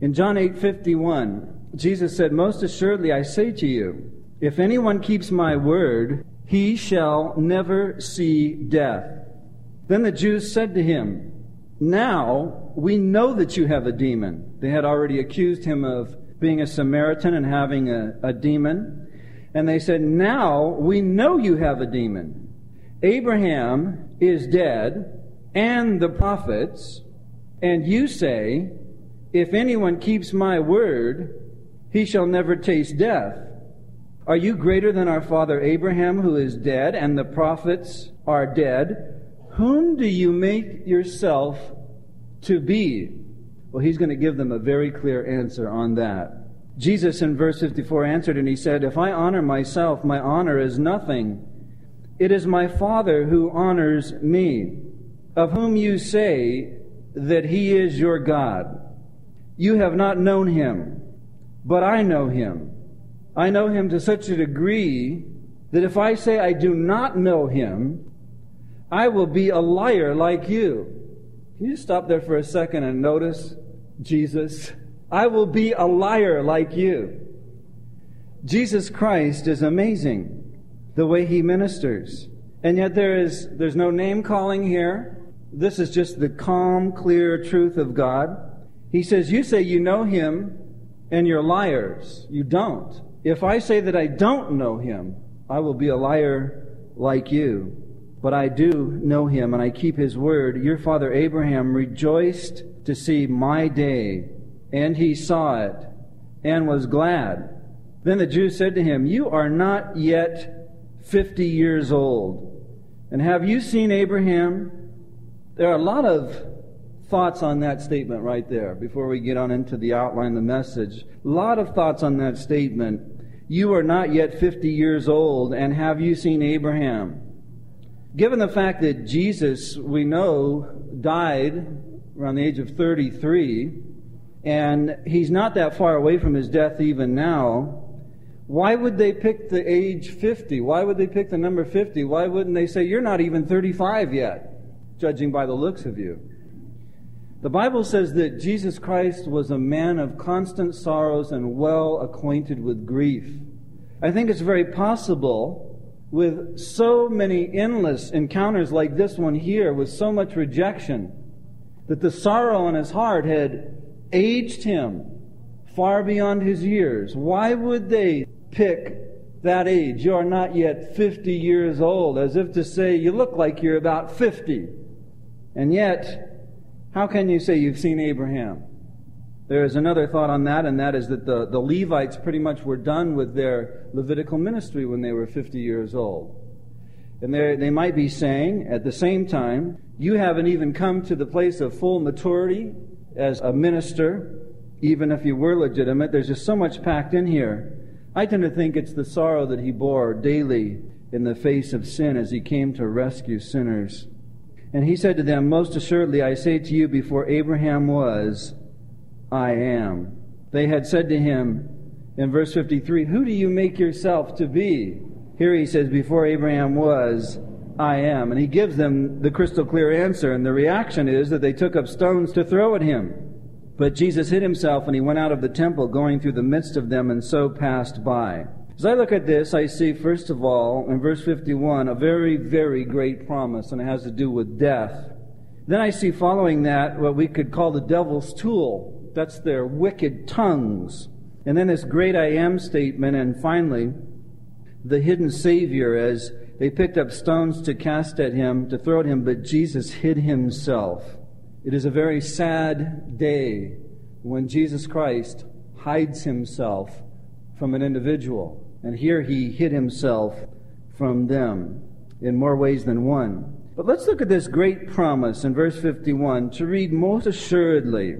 In John 8:51, Jesus said, "Most assuredly I say to you, if anyone keeps my word, he shall never see death." Then the Jews said to him, "Now we know that you have a demon." They had already accused him of being a Samaritan and having a, a demon. And they said, Now we know you have a demon. Abraham is dead, and the prophets, and you say, if anyone keeps my word, he shall never taste death. Are you greater than our father Abraham, who is dead, and the prophets are dead? Whom do you make yourself to be? Well, he's going to give them a very clear answer on that. Jesus in verse 54 answered and he said, If I honor myself, my honor is nothing. It is my Father who honors me, of whom you say that he is your God. You have not known him, but I know him. I know him to such a degree that if I say I do not know him, I will be a liar like you. Can you stop there for a second and notice Jesus? I will be a liar like you. Jesus Christ is amazing the way he ministers. And yet there is there's no name calling here. This is just the calm, clear truth of God. He says, You say you know him, and you're liars. You don't. If I say that I don't know him, I will be a liar like you. But I do know him, and I keep his word. Your father Abraham rejoiced to see my day, and he saw it, and was glad. Then the Jews said to him, You are not yet fifty years old. And have you seen Abraham? There are a lot of thoughts on that statement right there before we get on into the outline of the message. A lot of thoughts on that statement. You are not yet 50 years old, and have you seen Abraham? Given the fact that Jesus, we know, died around the age of 33, and he's not that far away from his death even now, why would they pick the age 50? Why would they pick the number 50? Why wouldn't they say, You're not even 35 yet, judging by the looks of you? The Bible says that Jesus Christ was a man of constant sorrows and well acquainted with grief. I think it's very possible with so many endless encounters like this one here, with so much rejection, that the sorrow in his heart had aged him far beyond his years. Why would they pick that age? You are not yet 50 years old, as if to say, you look like you're about 50. And yet, how can you say you've seen Abraham? There is another thought on that, and that is that the, the Levites pretty much were done with their Levitical ministry when they were 50 years old. And they might be saying, at the same time, you haven't even come to the place of full maturity as a minister, even if you were legitimate. There's just so much packed in here. I tend to think it's the sorrow that he bore daily in the face of sin as he came to rescue sinners. And he said to them, Most assuredly, I say to you, before Abraham was, I am. They had said to him in verse 53, Who do you make yourself to be? Here he says, Before Abraham was, I am. And he gives them the crystal clear answer, and the reaction is that they took up stones to throw at him. But Jesus hid himself, and he went out of the temple, going through the midst of them, and so passed by. As I look at this, I see, first of all, in verse 51, a very, very great promise, and it has to do with death. Then I see following that what we could call the devil's tool. That's their wicked tongues. And then this great I am statement, and finally, the hidden Savior as they picked up stones to cast at him, to throw at him, but Jesus hid himself. It is a very sad day when Jesus Christ hides himself from an individual. And here he hid himself from them in more ways than one. But let's look at this great promise in verse 51 to read most assuredly.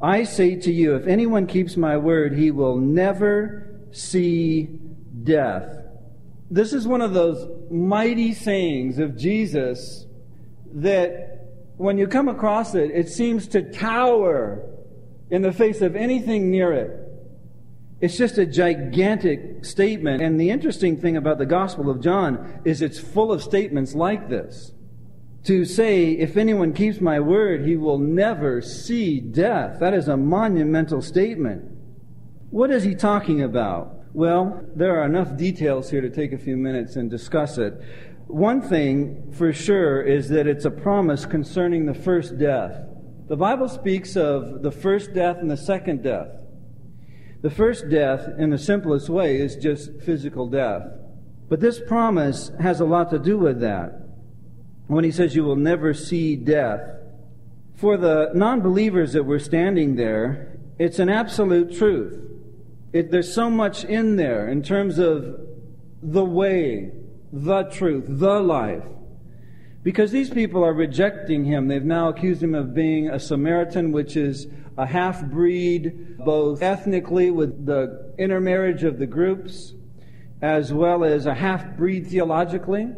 I say to you, if anyone keeps my word, he will never see death. This is one of those mighty sayings of Jesus that when you come across it, it seems to tower in the face of anything near it. It's just a gigantic statement. And the interesting thing about the Gospel of John is it's full of statements like this. to say, if anyone keeps my word, he will never see death. That is a monumental statement. What is he talking about? Well, there are enough details here to take a few minutes and discuss it. One thing for sure is that it's a promise concerning the first death. The Bible speaks of the first death and the second death. The first death, in the simplest way, is just physical death. But this promise has a lot to do with that. When he says, You will never see death. For the non believers that were standing there, it's an absolute truth. It, there's so much in there in terms of the way, the truth, the life. Because these people are rejecting him. They've now accused him of being a Samaritan, which is a half breed, both ethnically with the intermarriage of the groups, as well as a half breed theologically,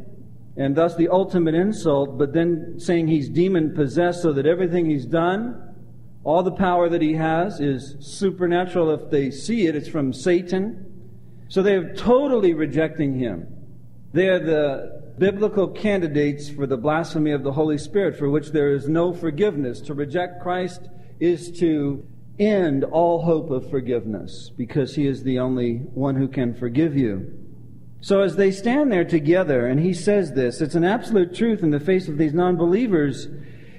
and thus the ultimate insult, but then saying he's demon possessed so that everything he's done all the power that he has is supernatural. If they see it, it's from Satan. So they are totally rejecting him. They are the biblical candidates for the blasphemy of the Holy Spirit, for which there is no forgiveness. To reject Christ is to end all hope of forgiveness, because he is the only one who can forgive you. So as they stand there together, and he says this, it's an absolute truth in the face of these non believers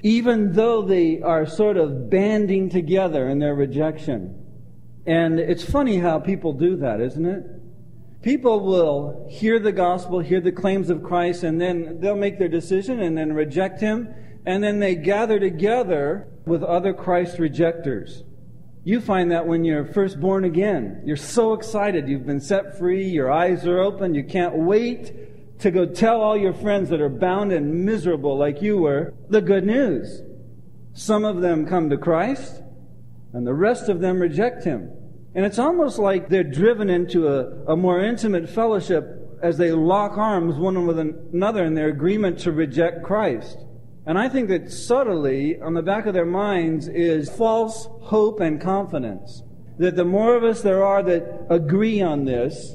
even though they are sort of banding together in their rejection. And it's funny how people do that, isn't it? People will hear the gospel, hear the claims of Christ, and then they'll make their decision and then reject him, and then they gather together with other Christ rejectors. You find that when you're first born again. You're so excited. You've been set free. Your eyes are open. You can't wait to go tell all your friends that are bound and miserable like you were the good news. Some of them come to Christ, and the rest of them reject him. And it's almost like they're driven into a, a more intimate fellowship as they lock arms one with another in their agreement to reject Christ. And I think that subtly, on the back of their minds, is false hope and confidence. That the more of us there are that agree on this,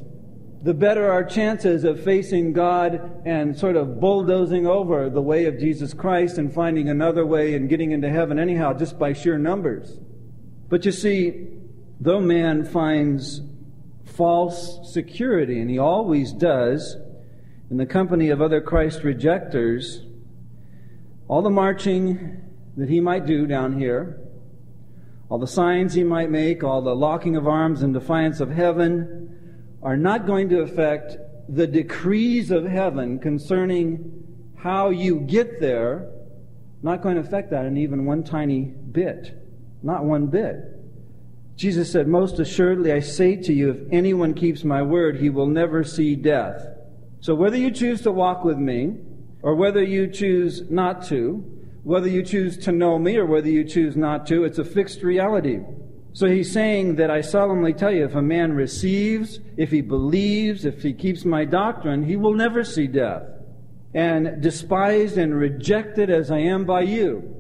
the better our chances of facing God and sort of bulldozing over the way of Jesus Christ and finding another way and getting into heaven anyhow, just by sheer numbers. But you see, though man finds false security, and he always does, in the company of other Christ rejectors, all the marching that he might do down here, all the signs he might make, all the locking of arms in defiance of heaven, are not going to affect the decrees of heaven concerning how you get there, not going to affect that in even one tiny bit. Not one bit. Jesus said, Most assuredly, I say to you, if anyone keeps my word, he will never see death. So whether you choose to walk with me, or whether you choose not to, whether you choose to know me, or whether you choose not to, it's a fixed reality. So he's saying that I solemnly tell you, if a man receives, if he believes, if he keeps my doctrine, he will never see death. And despised and rejected as I am by you,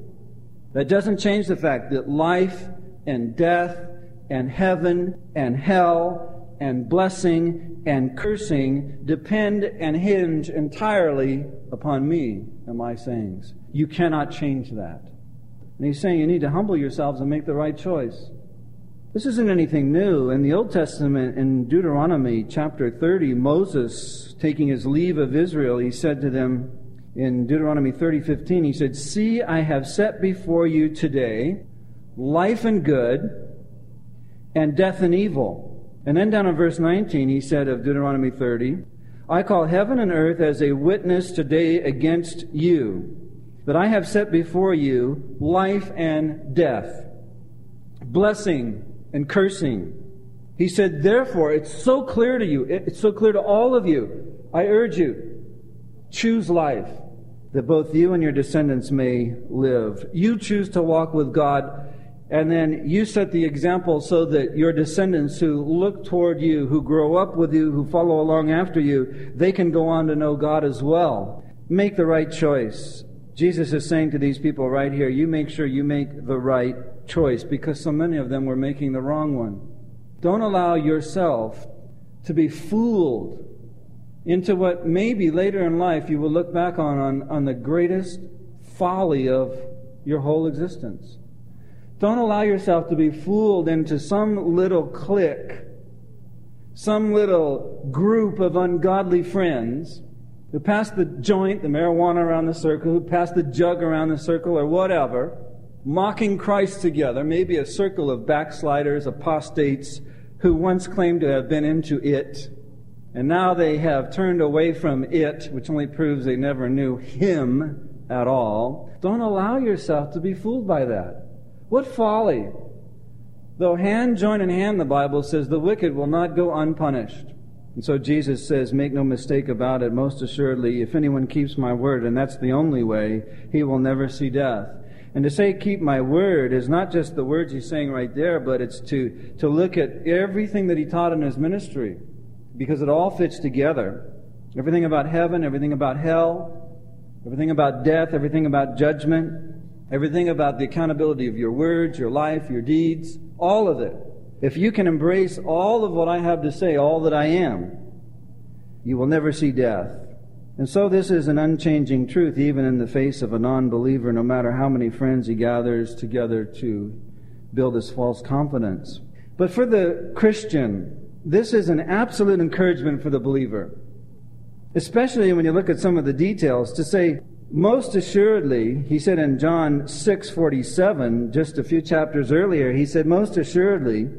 that doesn't change the fact that life and death and heaven and hell and blessing and cursing depend and hinge entirely upon me and my sayings. You cannot change that. And he's saying you need to humble yourselves and make the right choice. This isn't anything new. In the Old Testament, in Deuteronomy chapter 30, Moses, taking his leave of Israel, he said to them in Deuteronomy 30, 15, he said, See, I have set before you today life and good, and death and evil. And then down in verse 19, he said of Deuteronomy 30, I call heaven and earth as a witness today against you, that I have set before you life and death, blessing and cursing. He said, Therefore, it's so clear to you, it's so clear to all of you. I urge you, choose life, that both you and your descendants may live. You choose to walk with God, and then you set the example so that your descendants who look toward you, who grow up with you, who follow along after you, they can go on to know God as well. Make the right choice. Jesus is saying to these people right here, you make sure you make the right choice because so many of them were making the wrong one. Don't allow yourself to be fooled into what maybe later in life you will look back on, on, on the greatest folly of your whole existence. Don't allow yourself to be fooled into some little clique, some little group of ungodly friends who pass the joint, the marijuana around the circle, who pass the jug around the circle, or whatever, mocking Christ together, maybe a circle of backsliders, apostates, who once claimed to have been into it, and now they have turned away from it, which only proves they never knew Him at all. Don't allow yourself to be fooled by that. What folly! Though hand join in hand, the Bible says, the wicked will not go unpunished. And so Jesus says, make no mistake about it, most assuredly, if anyone keeps my word, and that's the only way, he will never see death. And to say keep my word is not just the words he's saying right there, but it's to, to look at everything that he taught in his ministry, because it all fits together. Everything about heaven, everything about hell, everything about death, everything about judgment, everything about the accountability of your words, your life, your deeds, all of it. If you can embrace all of what I have to say, all that I am, you will never see death. And so this is an unchanging truth, even in the face of a non believer, no matter how many friends he gathers together to build his false confidence. But for the Christian, this is an absolute encouragement for the believer. Especially when you look at some of the details to say, most assuredly, he said in John 6:47, just a few chapters earlier, he said, most assuredly,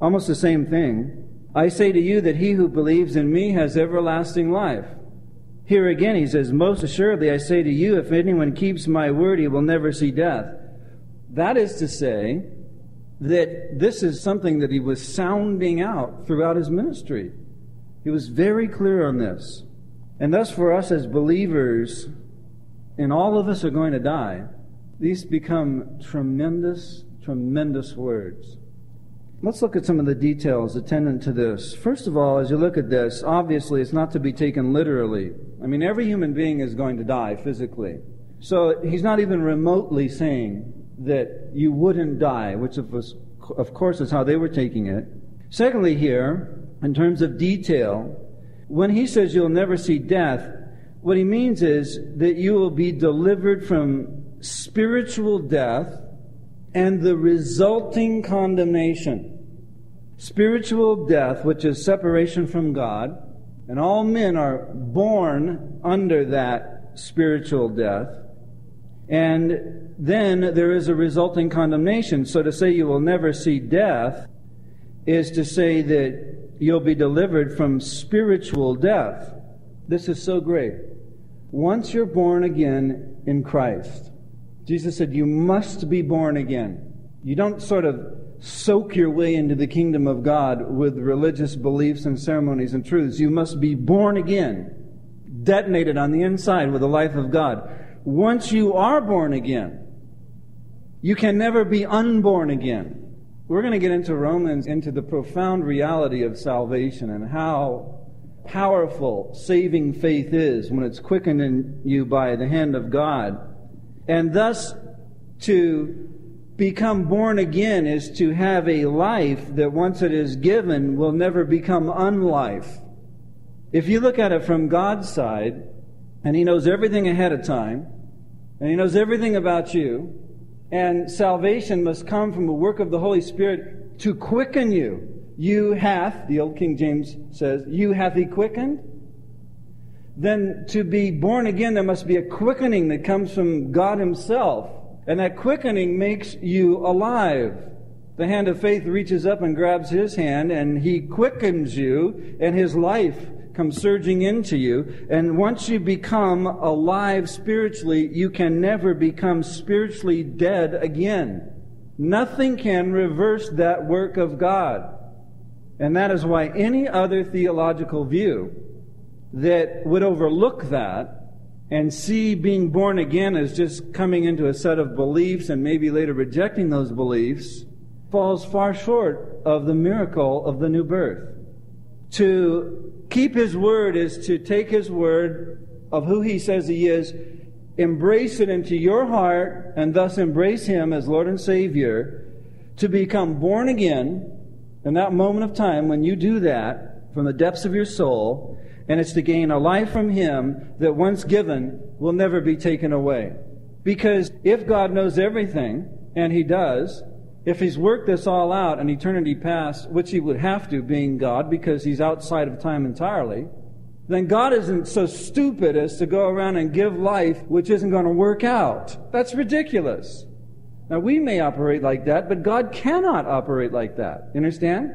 almost the same thing, I say to you that he who believes in me has everlasting life. Here again, he says, Most assuredly I say to you, if anyone keeps my word, he will never see death. That is to say, that this is something that he was sounding out throughout his ministry. He was very clear on this. And thus, for us as believers, and all of us are going to die, these become tremendous, tremendous words. Let's look at some of the details attendant to this. First of all, as you look at this, obviously it's not to be taken literally. I mean, every human being is going to die physically. So he's not even remotely saying that you wouldn't die, which of course is how they were taking it. Secondly, here, in terms of detail, when he says you'll never see death, what he means is that you will be delivered from spiritual death and the resulting condemnation. Spiritual death, which is separation from God, and all men are born under that spiritual death. And then there is a resulting condemnation. So to say you will never see death is to say that you'll be delivered from spiritual death. This is so great. Once you're born again in Christ, Jesus said, You must be born again. You don't sort of soak your way into the kingdom of God with religious beliefs and ceremonies and truths. You must be born again, detonated on the inside with the life of God. Once you are born again, you can never be unborn again. We're going to get into Romans, into the profound reality of salvation and how powerful saving faith is when it's quickened in you by the hand of God. And thus, to become born again is to have a life that once it is given will never become unlife. If you look at it from God's side, and He knows everything ahead of time, and He knows everything about you, and salvation must come from the work of the Holy Spirit to quicken you. You hath, the old King James says, you hath He quickened then to be born again, there must be a quickening that comes from God Himself. And that quickening makes you alive. The hand of faith reaches up and grabs His hand, and He quickens you, and His life comes surging into you. And once you become alive spiritually, you can never become spiritually dead again. Nothing can reverse that work of God. And that is why any other theological view that would overlook that and see being born again as just coming into a set of beliefs and maybe later rejecting those beliefs falls far short of the miracle of the new birth. To keep his word is to take his word of who he says he is, embrace it into your heart, and thus embrace him as Lord and Savior, to become born again in that moment of time when you do that from the depths of your soul and it's to gain a life from Him that once given will never be taken away. Because if God knows everything, and He does, if He's worked this all out in eternity past, which He would have to, being God, because He's outside of time entirely, then God isn't so stupid as to go around and give life which isn't going to work out. That's ridiculous. Now, we may operate like that, but God cannot operate like that. Understand?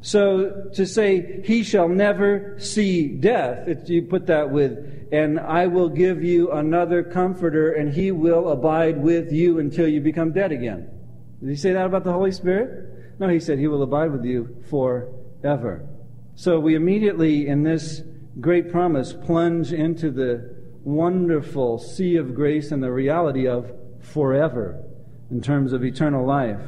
So to say, he shall never see death, it, you put that with, and I will give you another comforter, and he will abide with you until you become dead again. Did he say that about the Holy Spirit? No, he said he will abide with you forever. So we immediately, in this great promise, plunge into the wonderful sea of grace and the reality of forever in terms of eternal life.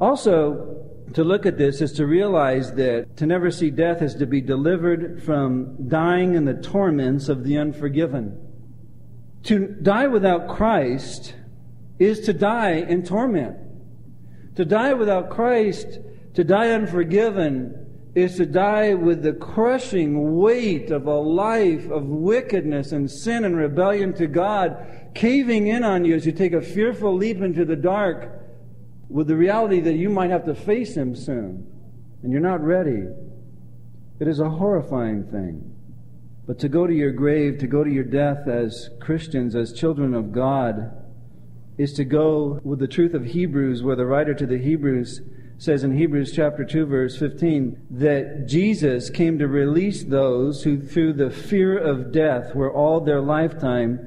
Also, to look at this is to realize that to never see death is to be delivered from dying in the torments of the unforgiven. To die without Christ is to die in torment. To die without Christ, to die unforgiven, is to die with the crushing weight of a life of wickedness and sin and rebellion to God caving in on you as you take a fearful leap into the dark with the reality that you might have to face him soon and you're not ready. It is a horrifying thing. But to go to your grave, to go to your death as Christians, as children of God, is to go with the truth of Hebrews, where the writer to the Hebrews says in Hebrews chapter 2 verse 15 that Jesus came to release those who through the fear of death were all their lifetime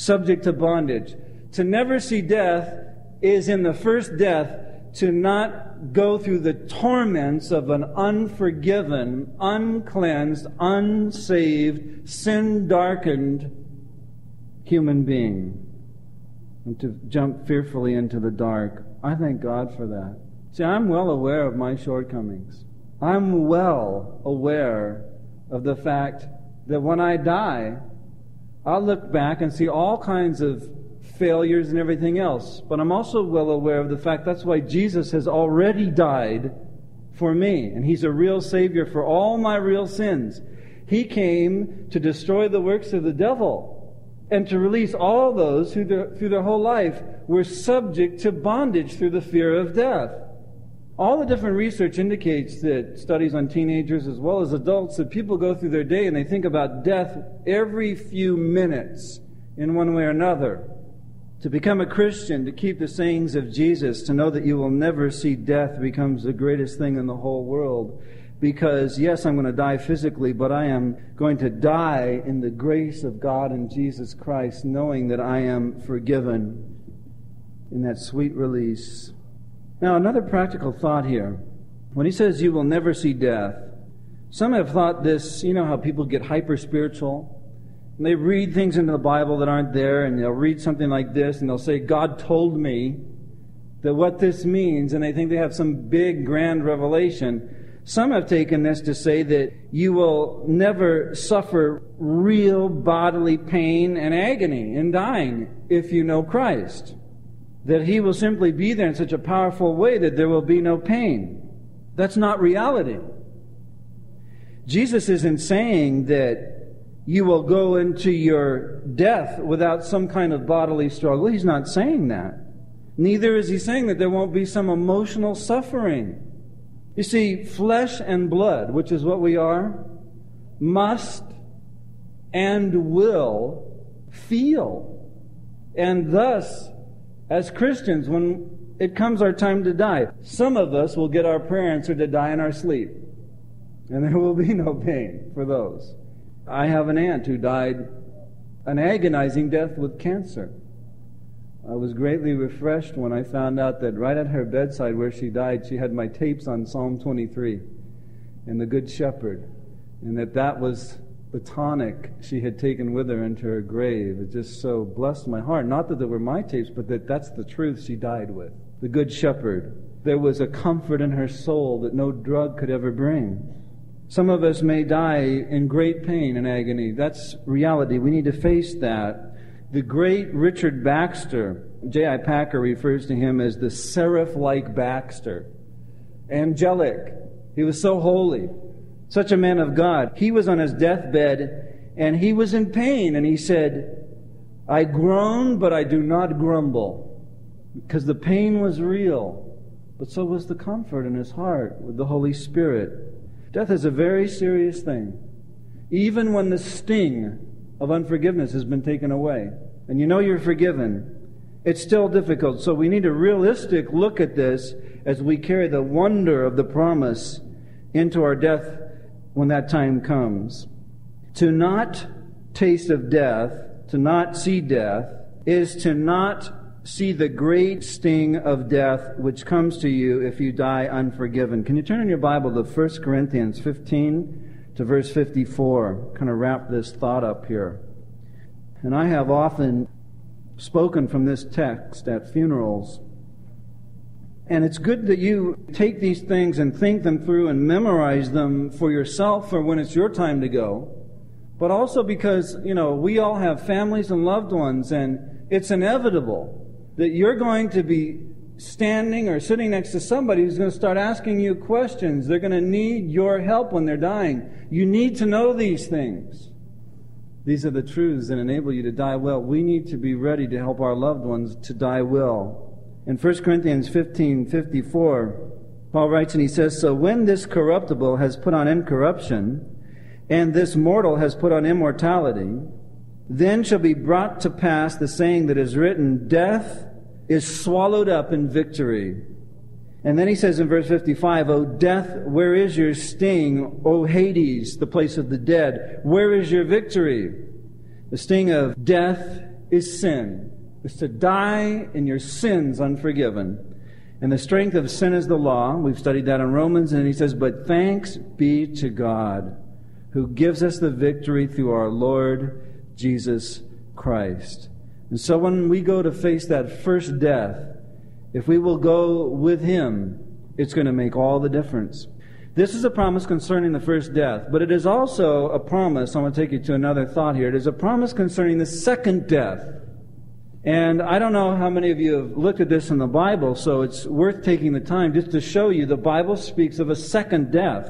subject to bondage. To never see death is in the first death to not go through the torments of an unforgiven, uncleansed, unsaved, sin darkened human being and to jump fearfully into the dark. I thank God for that. See, I'm well aware of my shortcomings. I'm well aware of the fact that when I die, I'll look back and see all kinds of failures and everything else. But I'm also well aware of the fact that's why Jesus has already died for me. And He's a real Savior for all my real sins. He came to destroy the works of the devil and to release all those who through their whole life were subject to bondage through the fear of death. All the different research indicates that studies on teenagers as well as adults that people go through their day and they think about death every few minutes in one way or another. To become a Christian, to keep the sayings of Jesus, to know that you will never see death becomes the greatest thing in the whole world. Because, yes, I'm going to die physically, but I am going to die in the grace of God and Jesus Christ, knowing that I am forgiven in that sweet release. Now, another practical thought here. When he says you will never see death, some have thought this, you know how people get hyper spiritual? And they read things into the Bible that aren't there, and they'll read something like this, and they'll say, God told me that what this means, and they think they have some big, grand revelation. Some have taken this to say that you will never suffer real bodily pain and agony in dying if you know Christ. That He will simply be there in such a powerful way that there will be no pain. That's not reality. Jesus isn't saying that you will go into your death without some kind of bodily struggle. He's not saying that. Neither is he saying that there won't be some emotional suffering. You see, flesh and blood, which is what we are, must and will feel. And thus, as Christians, when it comes our time to die, some of us will get our prayer answered to die in our sleep. And there will be no pain for those. I have an aunt who died an agonizing death with cancer. I was greatly refreshed when I found out that right at her bedside where she died, she had my tapes on Psalm 23 and the Good Shepherd, and that that was the tonic she had taken with her into her grave. It just so blessed my heart. Not that they were my tapes, but that that's the truth she died with. The Good Shepherd. There was a comfort in her soul that no drug could ever bring. Some of us may die in great pain and agony. That's reality. We need to face that. The great Richard Baxter, J.I. Packer refers to him as the seraph like Baxter. Angelic. He was so holy. Such a man of God. He was on his deathbed and he was in pain and he said, I groan, but I do not grumble, because the pain was real, but so was the comfort in his heart with the Holy Spirit. Death is a very serious thing, even when the sting of unforgiveness has been taken away, and you know you're forgiven. It's still difficult, so we need a realistic look at this as we carry the wonder of the promise into our death when that time comes. To not taste of death, to not see death, is to not see the great sting of death which comes to you if you die unforgiven. Can you turn in your Bible to 1 Corinthians 15 to verse 54? Kind of wrap this thought up here. And I have often spoken from this text at funerals and it's good that you take these things and think them through and memorize them for yourself for when it's your time to go. But also because, you know, we all have families and loved ones, and it's inevitable that you're going to be standing or sitting next to somebody who's going to start asking you questions. They're going to need your help when they're dying. You need to know these things. These are the truths that enable you to die well. We need to be ready to help our loved ones to die well. In 1 Corinthians 15 54, Paul writes and he says, So when this corruptible has put on incorruption, and this mortal has put on immortality, then shall be brought to pass the saying that is written, Death is swallowed up in victory. And then he says in verse 55, O death, where is your sting? O Hades, the place of the dead, where is your victory? The sting of death is sin is to die in your sins unforgiven. And the strength of sin is the law. We've studied that in Romans, and he says, But thanks be to God who gives us the victory through our Lord Jesus Christ. And so when we go to face that first death, if we will go with him, it's going to make all the difference. This is a promise concerning the first death, but it is also a promise. I'm going to take you to another thought here. It is a promise concerning the second death. And I don't know how many of you have looked at this in the Bible, so it's worth taking the time just to show you the Bible speaks of a second death.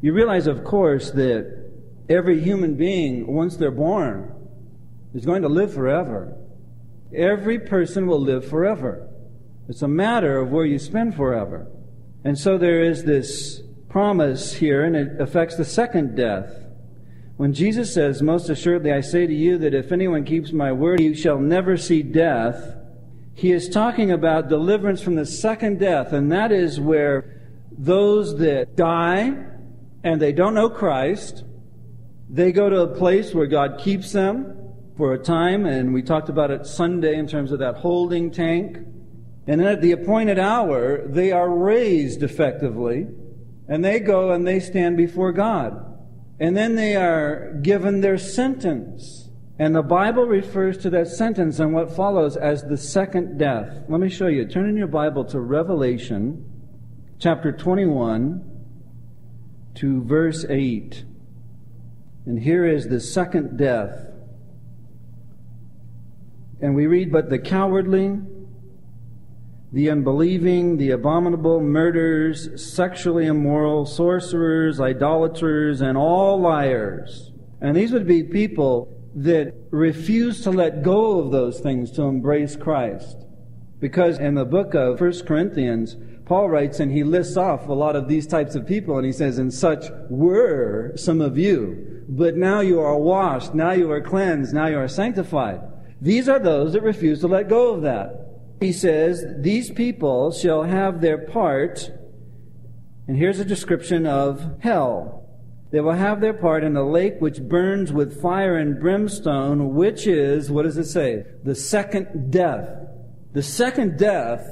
You realize, of course, that every human being, once they're born, is going to live forever. Every person will live forever. It's a matter of where you spend forever. And so there is this promise here, and it affects the second death. When Jesus says, Most assuredly I say to you that if anyone keeps my word, he shall never see death, he is talking about deliverance from the second death, and that is where those that die and they don't know Christ, they go to a place where God keeps them for a time, and we talked about it Sunday in terms of that holding tank. And then at the appointed hour, they are raised effectively, and they go and they stand before God. And then they are given their sentence. And the Bible refers to that sentence and what follows as the second death. Let me show you. Turn in your Bible to Revelation chapter 21 to verse 8. And here is the second death. And we read, But the cowardly, the unbelieving, the abominable, murderers, sexually immoral, sorcerers, idolaters, and all liars. And these would be people that refuse to let go of those things to embrace Christ. Because in the book of 1 Corinthians, Paul writes and he lists off a lot of these types of people and he says, and such were some of you, but now you are washed, now you are cleansed, now you are sanctified. These are those that refuse to let go of that he says, These people shall have their part, and here's a description of hell. They will have their part in the lake which burns with fire and brimstone, which is, what does it say? The second death. The second death,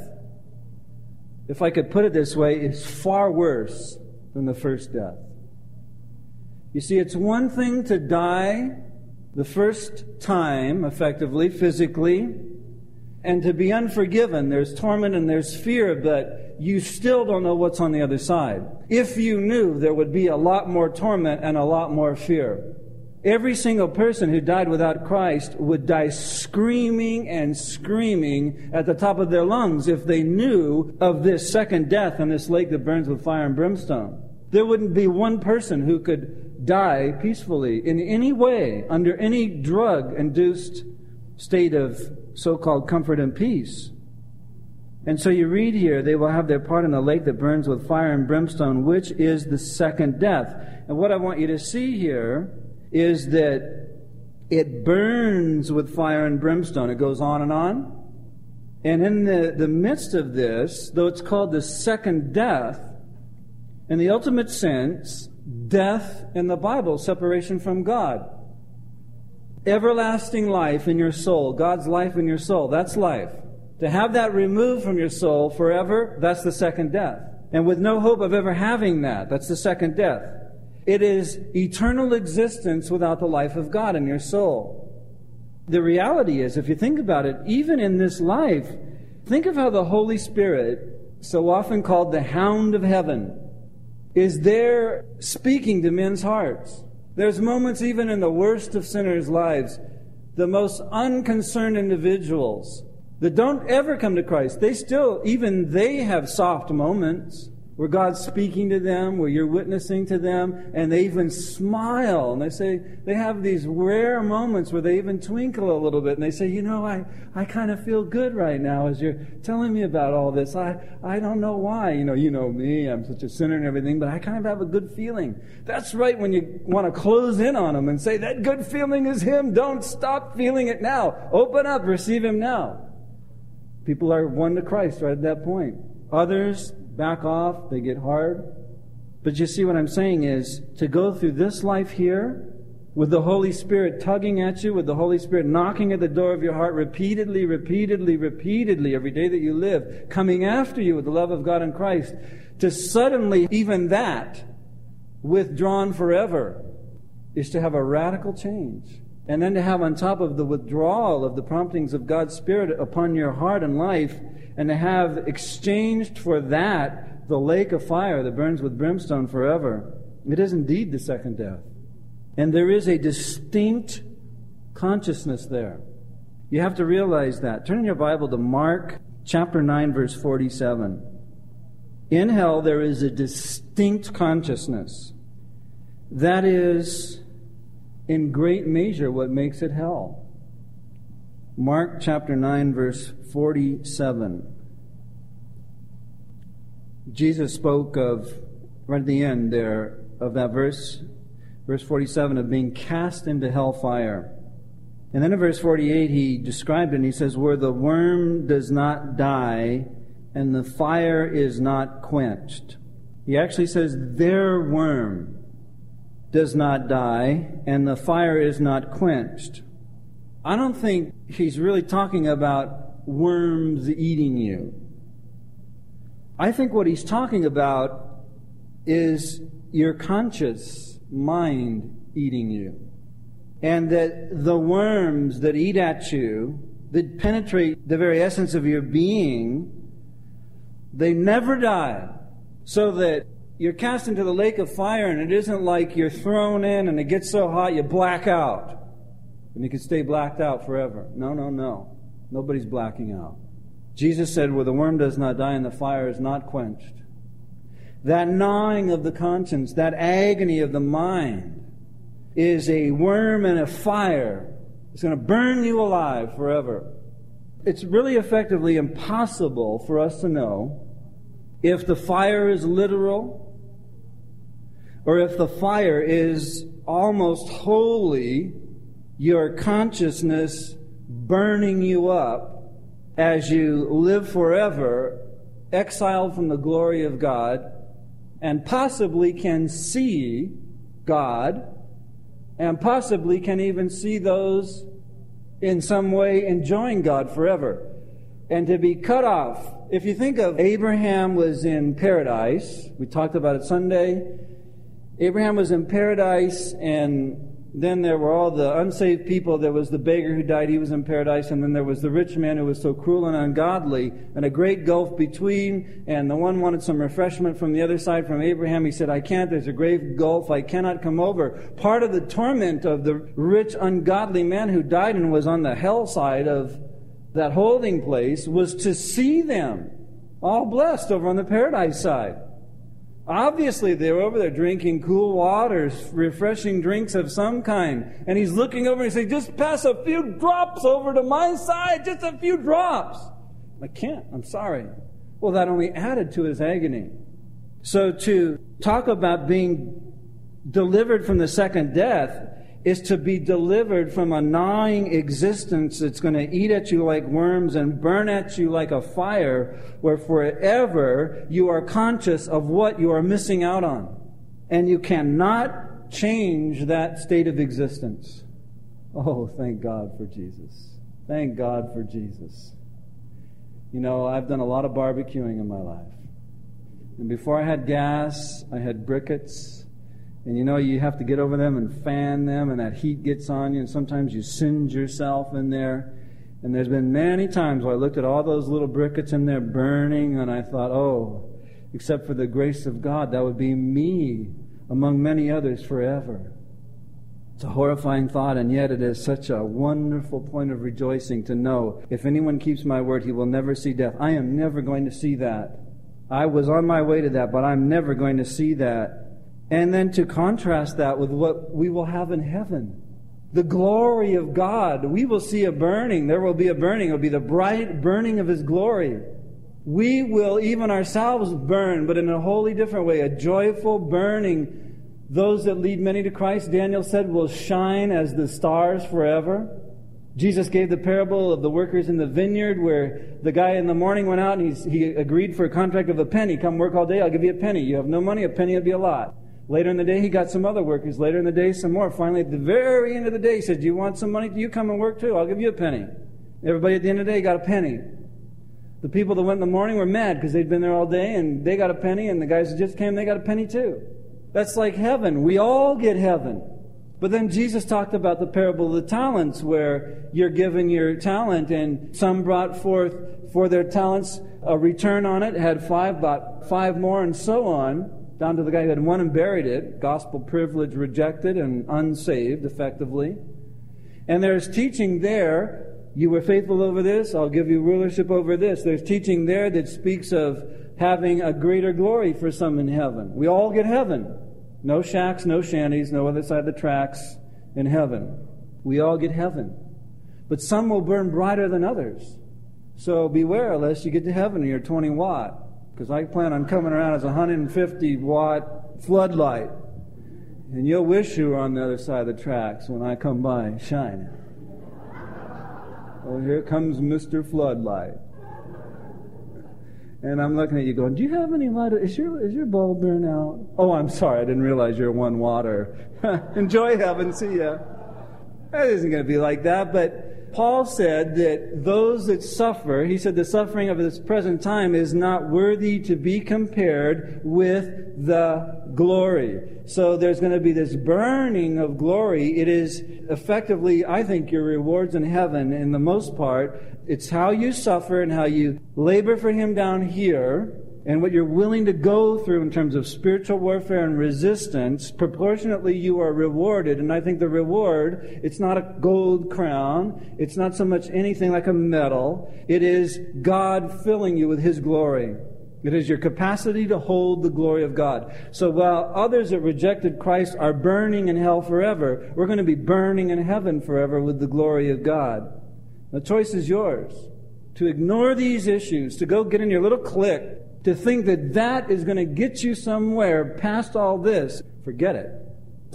if I could put it this way, is far worse than the first death. You see, it's one thing to die the first time, effectively, physically, and to be unforgiven. There's torment and there's fear, but you still don't know what's on the other side. If you knew, there would be a lot more torment and a lot more fear. Every single person who died without Christ would die screaming and screaming at the top of their lungs if they knew of this second death in this lake that burns with fire and brimstone. There wouldn't be one person who could die peacefully in any way under any drug induced state of so called comfort and peace. And so you read here, they will have their part in the lake that burns with fire and brimstone, which is the second death. And what I want you to see here is that it burns with fire and brimstone. It goes on and on. And in the, the midst of this, though it's called the second death, in the ultimate sense, death in the Bible, separation from God. Everlasting life in your soul, God's life in your soul, that's life. To have that removed from your soul forever, that's the second death. And with no hope of ever having that, that's the second death. It is eternal existence without the life of God in your soul. The reality is, if you think about it, even in this life, think of how the Holy Spirit, so often called the hound of heaven, is there speaking to men's hearts. There's moments, even in the worst of sinners' lives, the most unconcerned individuals that don't ever come to Christ, they still, even they have soft moments where God's speaking to them, where you're witnessing to them, and they even smile. And they say, they have these rare moments where they even twinkle a little bit, and they say, you know, I, I kind of feel good right now as you're telling me about all this. I, I don't know why. You know, you know me, I'm such a sinner and everything, but I kind of have a good feeling. That's right when you want to close in on them and say, that good feeling is Him. Don't stop feeling it now. Open up, receive Him now. People are won to Christ right at that point. Others back off, they get hard. But you see, what I'm saying is to go through this life here with the Holy Spirit tugging at you, with the Holy Spirit knocking at the door of your heart repeatedly, repeatedly, repeatedly every day that you live, coming after you with the love of God in Christ, to suddenly, even that, withdrawn forever, is to have a radical change. And then to have on top of the withdrawal of the promptings of God's Spirit upon your heart and life, and to have exchanged for that the lake of fire that burns with brimstone forever. It is indeed the second death. And there is a distinct consciousness there. You have to realize that. Turn in your Bible to Mark chapter 9, verse 47. In hell, there is a distinct consciousness. That is, in great measure, what makes it hell. Mark chapter 9, verse 47. Jesus spoke of, right at the end there, of that verse, verse 47, of being cast into hellfire. And then in verse 48, he described it and he says, Where the worm does not die and the fire is not quenched. He actually says, Their worm does not die and the fire is not quenched. I don't think he's really talking about worms eating you. I think what he's talking about is your conscious mind eating you. And that the worms that eat at you, that penetrate the very essence of your being, they never die. So that you're cast into the lake of fire, and it isn't like you're thrown in and it gets so hot you black out and you can stay blacked out forever. No, no, no. Nobody's blacking out. Jesus said, Where the worm does not die and the fire is not quenched. That gnawing of the conscience, that agony of the mind, is a worm and a fire. It's going to burn you alive forever. It's really effectively impossible for us to know if the fire is literal or if the fire is almost wholly your consciousness burning you up as you live forever, exiled from the glory of God, and possibly can see God, and possibly can even see those in some way enjoying God forever. And to be cut off. If you think of Abraham was in paradise, we talked about it Sunday. Abraham was in paradise and then there were all the unsaved people. There was the beggar who died, he was in paradise. And then there was the rich man who was so cruel and ungodly, and a great gulf between. And the one wanted some refreshment from the other side from Abraham. He said, I can't, there's a great gulf, I cannot come over. Part of the torment of the rich, ungodly man who died and was on the hell side of that holding place was to see them all blessed over on the paradise side. Obviously, they were over there drinking cool waters, refreshing drinks of some kind. And he's looking over and he says, Just pass a few drops over to my side, just a few drops. I can't, I'm sorry. Well, that only added to his agony. So to talk about being delivered from the second death is to be delivered from a gnawing existence that's going to eat at you like worms and burn at you like a fire, where forever you are conscious of what you are missing out on. And you cannot change that state of existence. Oh, thank God for Jesus. Thank God for Jesus. You know, I've done a lot of barbecuing in my life. And before I had gas, I had briquettes. And you know, you have to get over them and fan them, and that heat gets on you, and sometimes you singe yourself in there. And there's been many times where I looked at all those little briquettes in there burning, and I thought, oh, except for the grace of God, that would be me among many others forever. It's a horrifying thought, and yet it is such a wonderful point of rejoicing to know if anyone keeps my word, he will never see death. I am never going to see that. I was on my way to that, but I'm never going to see that. And then to contrast that with what we will have in heaven. The glory of God. We will see a burning. There will be a burning. It will be the bright burning of His glory. We will even ourselves burn, but in a wholly different way. A joyful burning. Those that lead many to Christ, Daniel said, will shine as the stars forever. Jesus gave the parable of the workers in the vineyard where the guy in the morning went out and he agreed for a contract of a penny. Come work all day, I'll give you a penny. You have no money, a penny would be a lot. Later in the day, he got some other workers. Later in the day, some more. Finally, at the very end of the day, he said, Do you want some money? Do you come and work too? I'll give you a penny. Everybody at the end of the day got a penny. The people that went in the morning were mad because they'd been there all day and they got a penny, and the guys who just came, they got a penny too. That's like heaven. We all get heaven. But then Jesus talked about the parable of the talents where you're given your talent and some brought forth for their talents a return on it, had five, bought five more, and so on down to the guy who had one and buried it, gospel privilege rejected and unsaved, effectively. And there's teaching there, you were faithful over this, I'll give you rulership over this. There's teaching there that speaks of having a greater glory for some in heaven. We all get heaven. No shacks, no shanties, no other side of the tracks in heaven. We all get heaven. But some will burn brighter than others. So beware lest you get to heaven and you're 20 watt because I plan on coming around as a 150 watt floodlight. And you'll wish you were on the other side of the tracks when I come by shining. Oh, here comes Mr. Floodlight. And I'm looking at you going, Do you have any light? Is your, is your bulb burn out? Oh, I'm sorry. I didn't realize you're one water. Enjoy heaven. See ya. That isn't going to be like that, but Paul said that those that suffer, he said the suffering of this present time is not worthy to be compared with the glory. So there's going to be this burning of glory. It is effectively, I think, your rewards in heaven in the most part. It's how you suffer and how you labor for him down here and what you're willing to go through in terms of spiritual warfare and resistance, proportionately you are rewarded. And I think the reward, it's not a gold crown. It's not so much anything like a medal. It is God filling you with His glory. It is your capacity to hold the glory of God. So while others that rejected Christ are burning in hell forever, we're going to be burning in heaven forever with the glory of God. The choice is yours. To ignore these issues, to go get in your little clique, to think that that is going to get you somewhere past all this, forget it.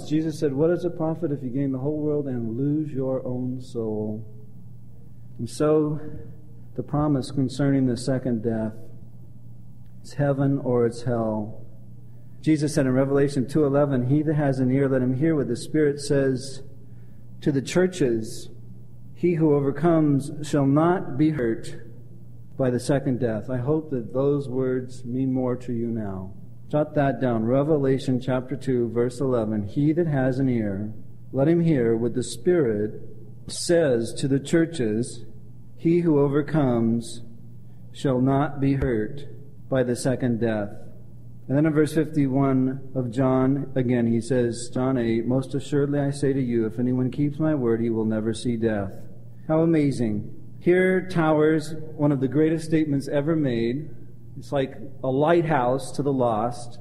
Jesus said, What is a profit if you gain the whole world and lose your own soul? And so, the promise concerning the second death it's heaven or it's hell. Jesus said in Revelation 2:11, "He that has an ear let him hear what the Spirit says to the churches. He who overcomes shall not be hurt by the second death. I hope that those words mean more to you now. Jot that down. Revelation chapter 2, verse 11. He that has an ear, let him hear what the Spirit says to the churches. He who overcomes shall not be hurt by the second death. And then in verse 51 of John, again, he says, John 8, Most assuredly I say to you, if anyone keeps my word, he will never see death. How amazing. Here towers one of the greatest statements ever made. It's like a lighthouse to the lost.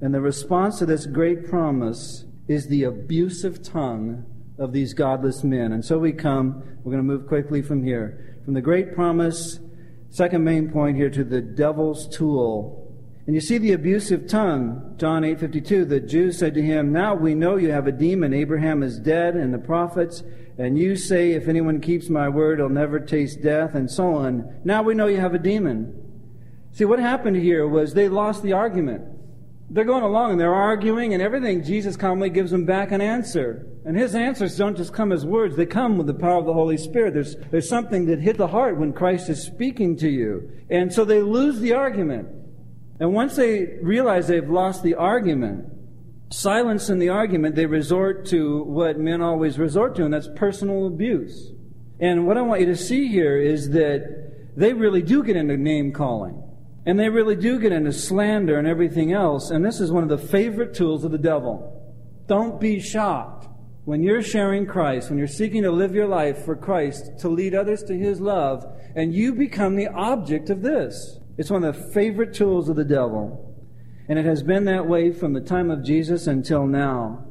And the response to this great promise is the abusive tongue of these godless men. And so we come, we're going to move quickly from here. From the great promise, second main point here, to the devil's tool. And you see the abusive tongue, John 8:52, the Jews said to him, "Now we know you have a demon. Abraham is dead and the prophets, and you say if anyone keeps my word, he'll never taste death and so on. Now we know you have a demon." See, what happened here was they lost the argument. They're going along and they're arguing and everything. Jesus calmly gives them back an answer. And his answers don't just come as words, they come with the power of the Holy Spirit. There's, there's something that hit the heart when Christ is speaking to you. And so they lose the argument. And once they realize they've lost the argument, silence in the argument, they resort to what men always resort to, and that's personal abuse. And what I want you to see here is that they really do get into name calling. And they really do get into slander and everything else. And this is one of the favorite tools of the devil. Don't be shocked when you're sharing Christ, when you're seeking to live your life for Christ, to lead others to His love, and you become the object of this. It's one of the favorite tools of the devil. And it has been that way from the time of Jesus until now.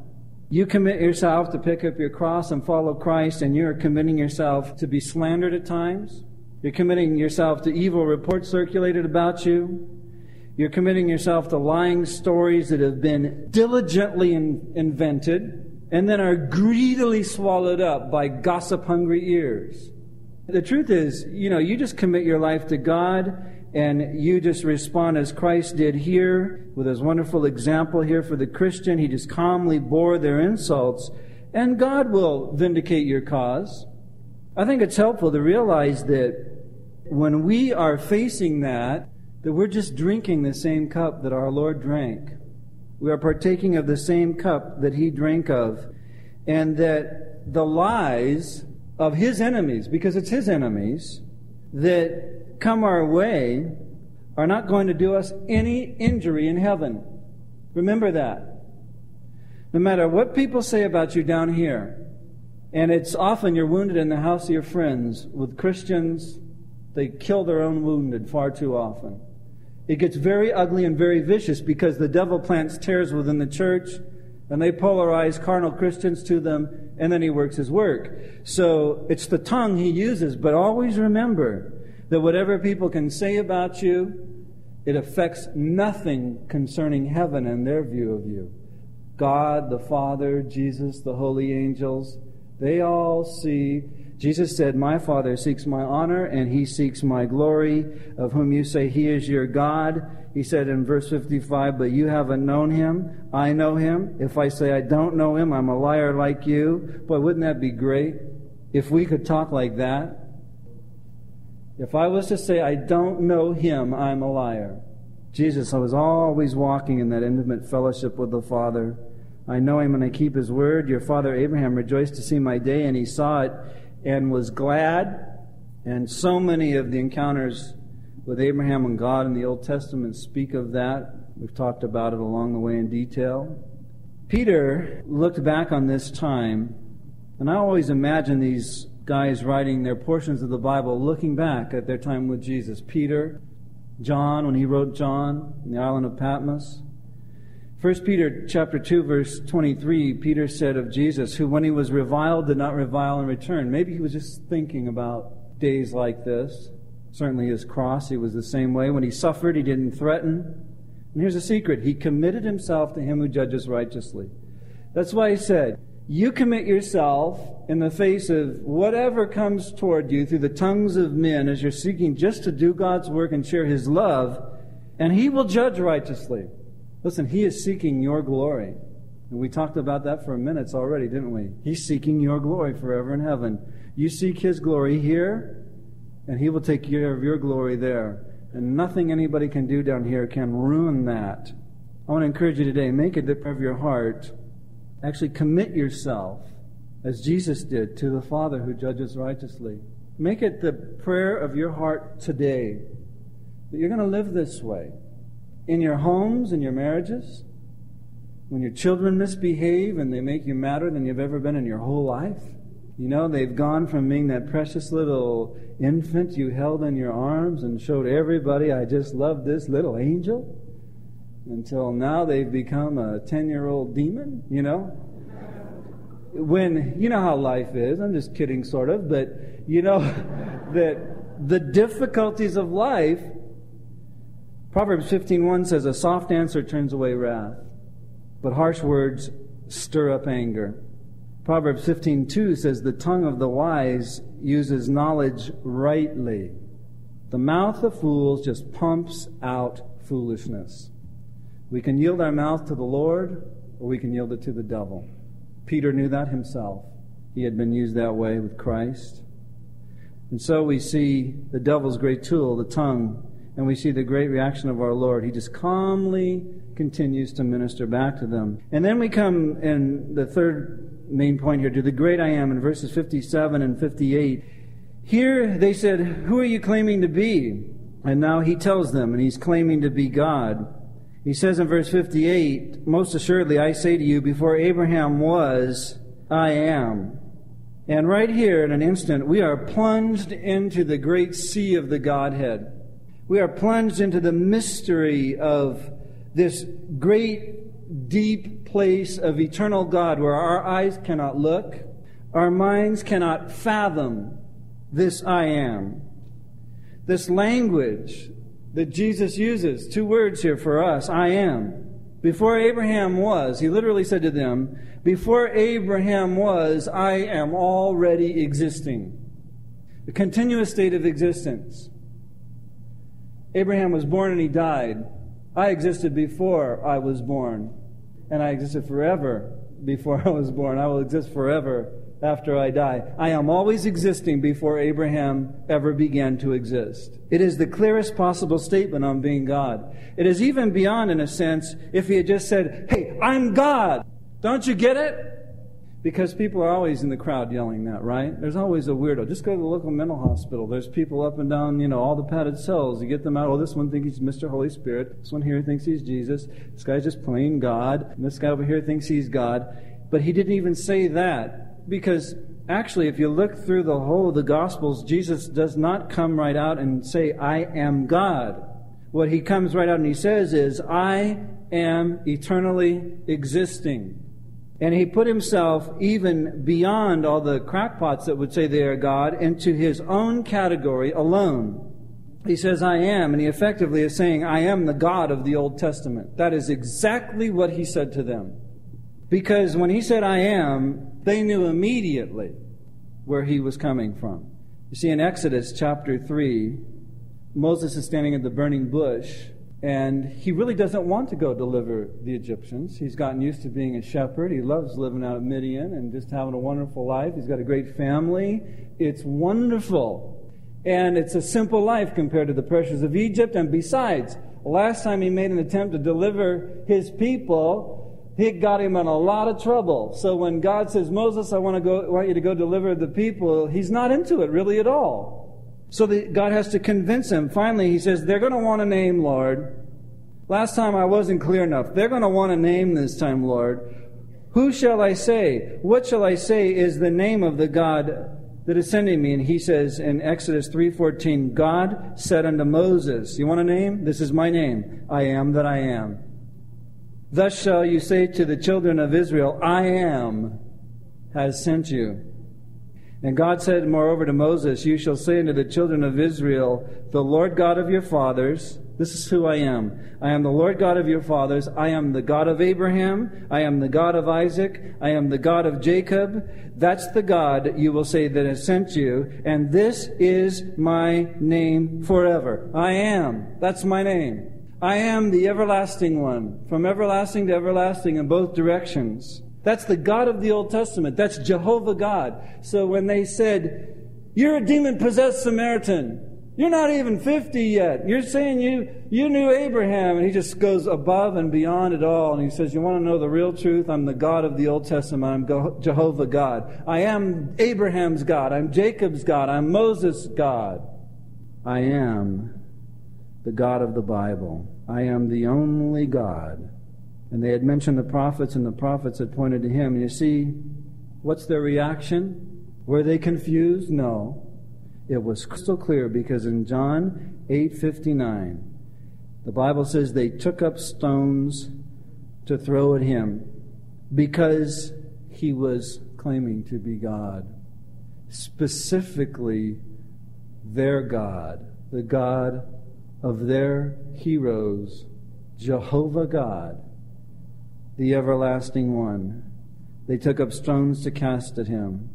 You commit yourself to pick up your cross and follow Christ, and you're committing yourself to be slandered at times. You're committing yourself to evil reports circulated about you. You're committing yourself to lying stories that have been diligently in, invented and then are greedily swallowed up by gossip hungry ears. The truth is, you know, you just commit your life to God and you just respond as Christ did here with his wonderful example here for the Christian. He just calmly bore their insults and God will vindicate your cause. I think it's helpful to realize that when we are facing that, that we're just drinking the same cup that our Lord drank. We are partaking of the same cup that he drank of. And that the lies of his enemies, because it's his enemies, that come our way are not going to do us any injury in heaven. Remember that. No matter what people say about you down here, and it's often you're wounded in the house of your friends with Christians they kill their own wounded far too often. It gets very ugly and very vicious because the devil plants tares within the church and they polarize carnal Christians to them and then he works his work. So it's the tongue he uses, but always remember that whatever people can say about you, it affects nothing concerning heaven and their view of you. God, the Father, Jesus, the holy angels, they all see Jesus said, My Father seeks my honor, and he seeks my glory, of whom you say he is your God. He said in verse 55, But you haven't known him. I know him. If I say I don't know him, I'm a liar like you. Boy, wouldn't that be great if we could talk like that? If I was to say I don't know him, I'm a liar. Jesus I was always walking in that intimate fellowship with the Father. I know him and I keep his word. Your father Abraham rejoiced to see my day, and he saw it and was glad. And so many of the encounters with Abraham and God in the Old Testament speak of that. We've talked about it along the way in detail. Peter looked back on this time, and I always imagine these guys writing their portions of the Bible looking back at their time with Jesus. Peter, John, when he wrote John in the island of Patmos, 1 Peter chapter 2 verse 23, Peter said of Jesus, who when he was reviled did not revile in return. Maybe he was just thinking about days like this. Certainly his cross, he was the same way. When he suffered, he didn't threaten. And here's a secret. He committed himself to him who judges righteously. That's why he said, you commit yourself in the face of whatever comes toward you through the tongues of men as you're seeking just to do God's work and share his love, and he will judge righteously. Listen, He is seeking your glory. And we talked about that for minutes already, didn't we? He's seeking your glory forever in heaven. You seek His glory here, and He will take care of your glory there. And nothing anybody can do down here can ruin that. I want to encourage you today make it the prayer of your heart. Actually, commit yourself, as Jesus did, to the Father who judges righteously. Make it the prayer of your heart today that you're going to live this way in your homes, in your marriages, when your children misbehave and they make you madder than you've ever been in your whole life. You know, they've gone from being that precious little infant you held in your arms and showed everybody, I just love this little angel. Until now they've become a 10 year old demon, you know? When, you know how life is, I'm just kidding, sort of, but you know that the difficulties of life, Proverbs 15.1 says, a soft answer turns away wrath, but harsh words stir up anger. Proverbs 15:2 says the tongue of the wise uses knowledge rightly. The mouth of fools just pumps out foolishness. We can yield our mouth to the Lord or we can yield it to the devil. Peter knew that himself. He had been used that way with Christ. And so we see the devil's great tool, the tongue, and we see the great reaction of our Lord. He just calmly continues to minister back to them. And then we come in the third main point here to the great I am in verses 57 and 58. Here they said, Who are you claiming to be? And now he tells them, and he's claiming to be God. He says in verse 58, Most assuredly I say to you, before Abraham was, I am. And right here, in an instant, we are plunged into the great sea of the Godhead. We are plunged into the mystery of this great, deep place of eternal God where our eyes cannot look, our minds cannot fathom this I am. This language that Jesus uses, two words here for us I am. Before Abraham was, he literally said to them, Before Abraham was, I am already existing. A continuous state of existence. Abraham was born and he died. I existed before I was born, and I existed forever before I was born. I will exist forever after I die. I am always existing before Abraham ever began to exist. It is the clearest possible statement on being God. It is even beyond, in a sense, if he had just said, Hey, I'm God. Don't you get it? Because people are always in the crowd yelling that, right? There's always a weirdo. Just go to the local mental hospital. There's people up and down, you know, all the padded cells. You get them out. Oh, this one thinks he's Mr. Holy Spirit. This one here thinks he's Jesus. This guy's just plain God. And this guy over here thinks he's God. But he didn't even say that. Because actually, if you look through the whole of the Gospels, Jesus does not come right out and say, I am God. What he comes right out and he says is, I am eternally existing. And he put himself even beyond all the crackpots that would say they are God into his own category alone. He says, I am, and he effectively is saying, I am the God of the Old Testament. That is exactly what he said to them. Because when he said, I am, they knew immediately where he was coming from. You see, in Exodus chapter 3, Moses is standing at the burning bush and he really doesn't want to go deliver the Egyptians. He's gotten used to being a shepherd. He loves living out of Midian and just having a wonderful life. He's got a great family. It's wonderful. And it's a simple life compared to the pressures of Egypt. And besides, last time he made an attempt to deliver his people, it got him in a lot of trouble. So when God says, Moses, I want to go, want you to go deliver the people, he's not into it really at all. So that God has to convince him. Finally, he says, They're going to want a name, Lord. Last time I wasn't clear enough. They're going to want a name this time, Lord. Who shall I say? What shall I say is the name of the God that is sending me? And he says in Exodus 3:14, God said unto Moses, You want a name? This is my name. I am that I am. Thus shall you say to the children of Israel, I am has sent you. And God said, moreover, to Moses, You shall say unto the children of Israel, The Lord God of your fathers, this is who I am. I am the Lord God of your fathers. I am the God of Abraham. I am the God of Isaac. I am the God of Jacob. That's the God, you will say, that has sent you. And this is my name forever. I am. That's my name. I am the everlasting one, from everlasting to everlasting in both directions. That's the God of the Old Testament. That's Jehovah God. So when they said, You're a demon possessed Samaritan, you're not even 50 yet. You're saying you, you knew Abraham. And he just goes above and beyond it all. And he says, You want to know the real truth? I'm the God of the Old Testament. I'm Jehovah God. I am Abraham's God. I'm Jacob's God. I'm Moses' God. I am the God of the Bible. I am the only God. And they had mentioned the prophets, and the prophets had pointed to him. And you see, what's their reaction? Were they confused? No. It was crystal clear because in John 8:59, The Bible says they took up stones to throw at him because he was claiming to be God. Specifically, their God, the God of their heroes, Jehovah God, the everlasting one. They took up stones to cast at him.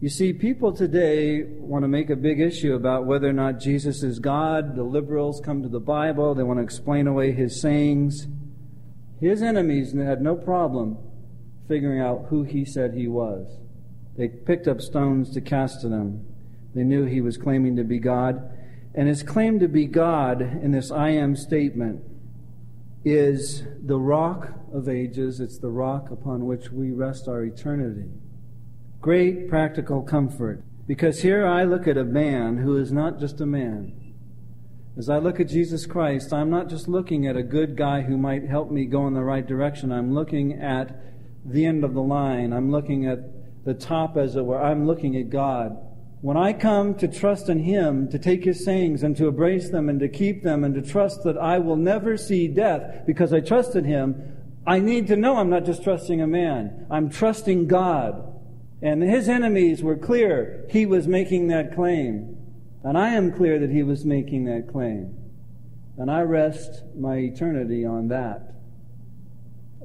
You see, people today want to make a big issue about whether or not Jesus is God. The liberals come to the Bible, they want to explain away his sayings. His enemies had no problem figuring out who he said he was. They picked up stones to cast at him. They knew he was claiming to be God. And his claim to be God in this I am statement is the rock of ages. It's the rock upon which we rest our eternity. Great practical comfort. Because here I look at a man who is not just a man. As I look at Jesus Christ, I'm not just looking at a good guy who might help me go in the right direction. I'm looking at the end of the line. I'm looking at the top, as it were. I'm looking at God. When I come to trust in Him, to take His sayings and to embrace them and to keep them and to trust that I will never see death because I trust in Him, I need to know I'm not just trusting a man. I'm trusting God. And his enemies were clear he was making that claim. And I am clear that he was making that claim. And I rest my eternity on that.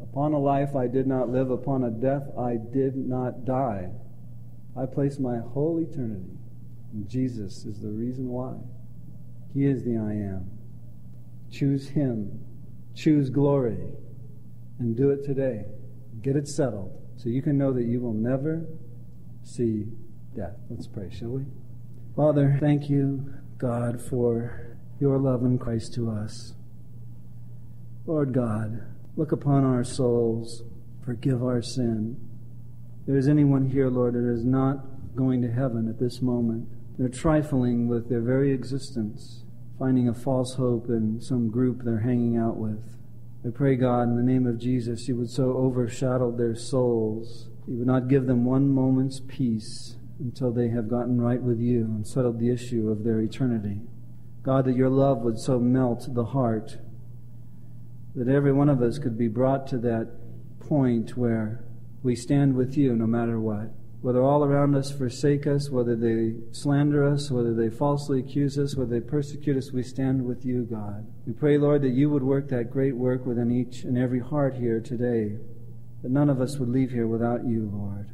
Upon a life I did not live, upon a death I did not die. I place my whole eternity. And Jesus is the reason why. He is the I am. Choose Him. Choose glory. And do it today. Get it settled so you can know that you will never see death. Let's pray, shall we? Father, thank you, God, for your love in Christ to us. Lord God, look upon our souls, forgive our sin. There is anyone here, Lord, that is not going to heaven at this moment, they're trifling with their very existence, finding a false hope in some group they're hanging out with. I pray, God, in the name of Jesus, you would so overshadow their souls you would not give them one moment's peace until they have gotten right with you and settled the issue of their eternity. God, that your love would so melt the heart that every one of us could be brought to that point where we stand with you no matter what. Whether all around us forsake us, whether they slander us, whether they falsely accuse us, whether they persecute us, we stand with you, God. We pray, Lord, that you would work that great work within each and every heart here today that none of us would leave here without you, Lord,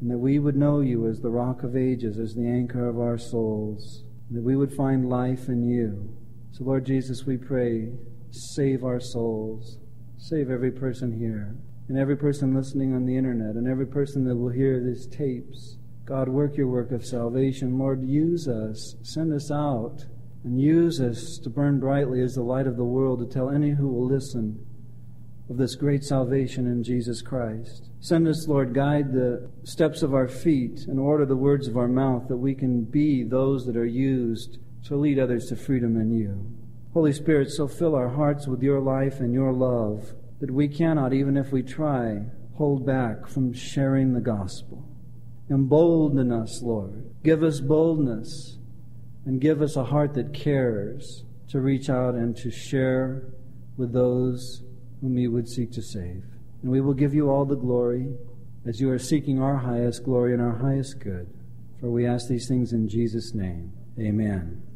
and that we would know you as the rock of ages, as the anchor of our souls, that we would find life in you. So, Lord Jesus, we pray, save our souls, save every person here, and every person listening on the internet, and every person that will hear these tapes. God, work your work of salvation. Lord, use us, send us out, and use us to burn brightly as the light of the world to tell any who will listen of this great salvation in Jesus Christ. Send us, Lord, guide the steps of our feet and order the words of our mouth that we can be those that are used to lead others to freedom in you. Holy Spirit, so fill our hearts with your life and your love that we cannot, even if we try, hold back from sharing the gospel. Embolden us, Lord. Give us boldness and give us a heart that cares to reach out and to share with those whom you would seek to save. And we will give you all the glory as you are seeking our highest glory and our highest good. For we ask these things in Jesus' name. Amen.